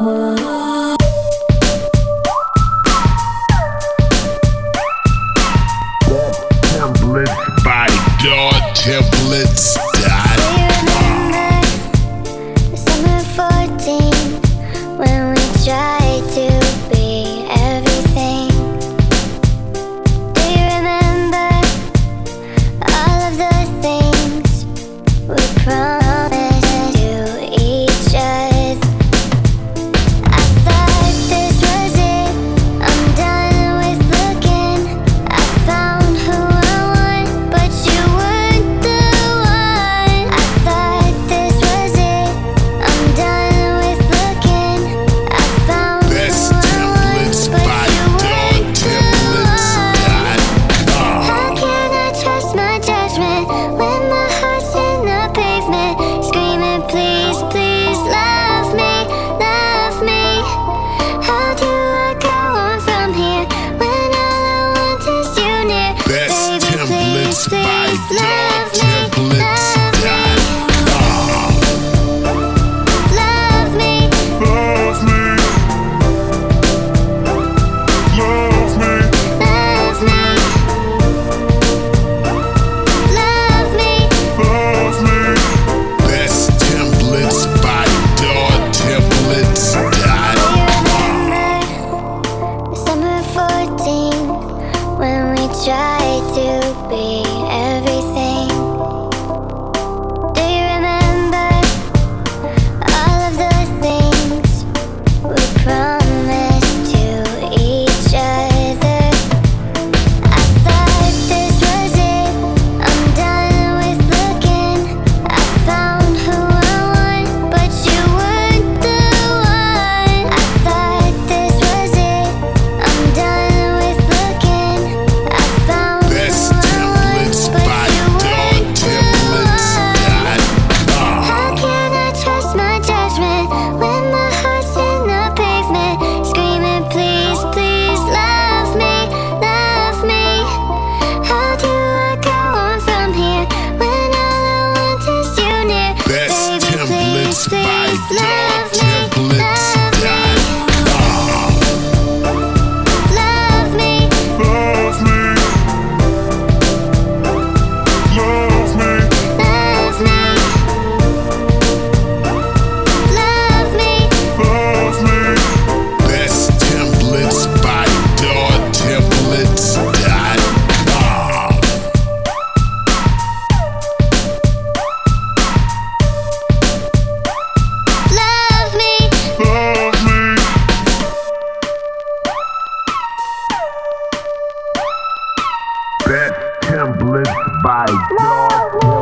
我 Dog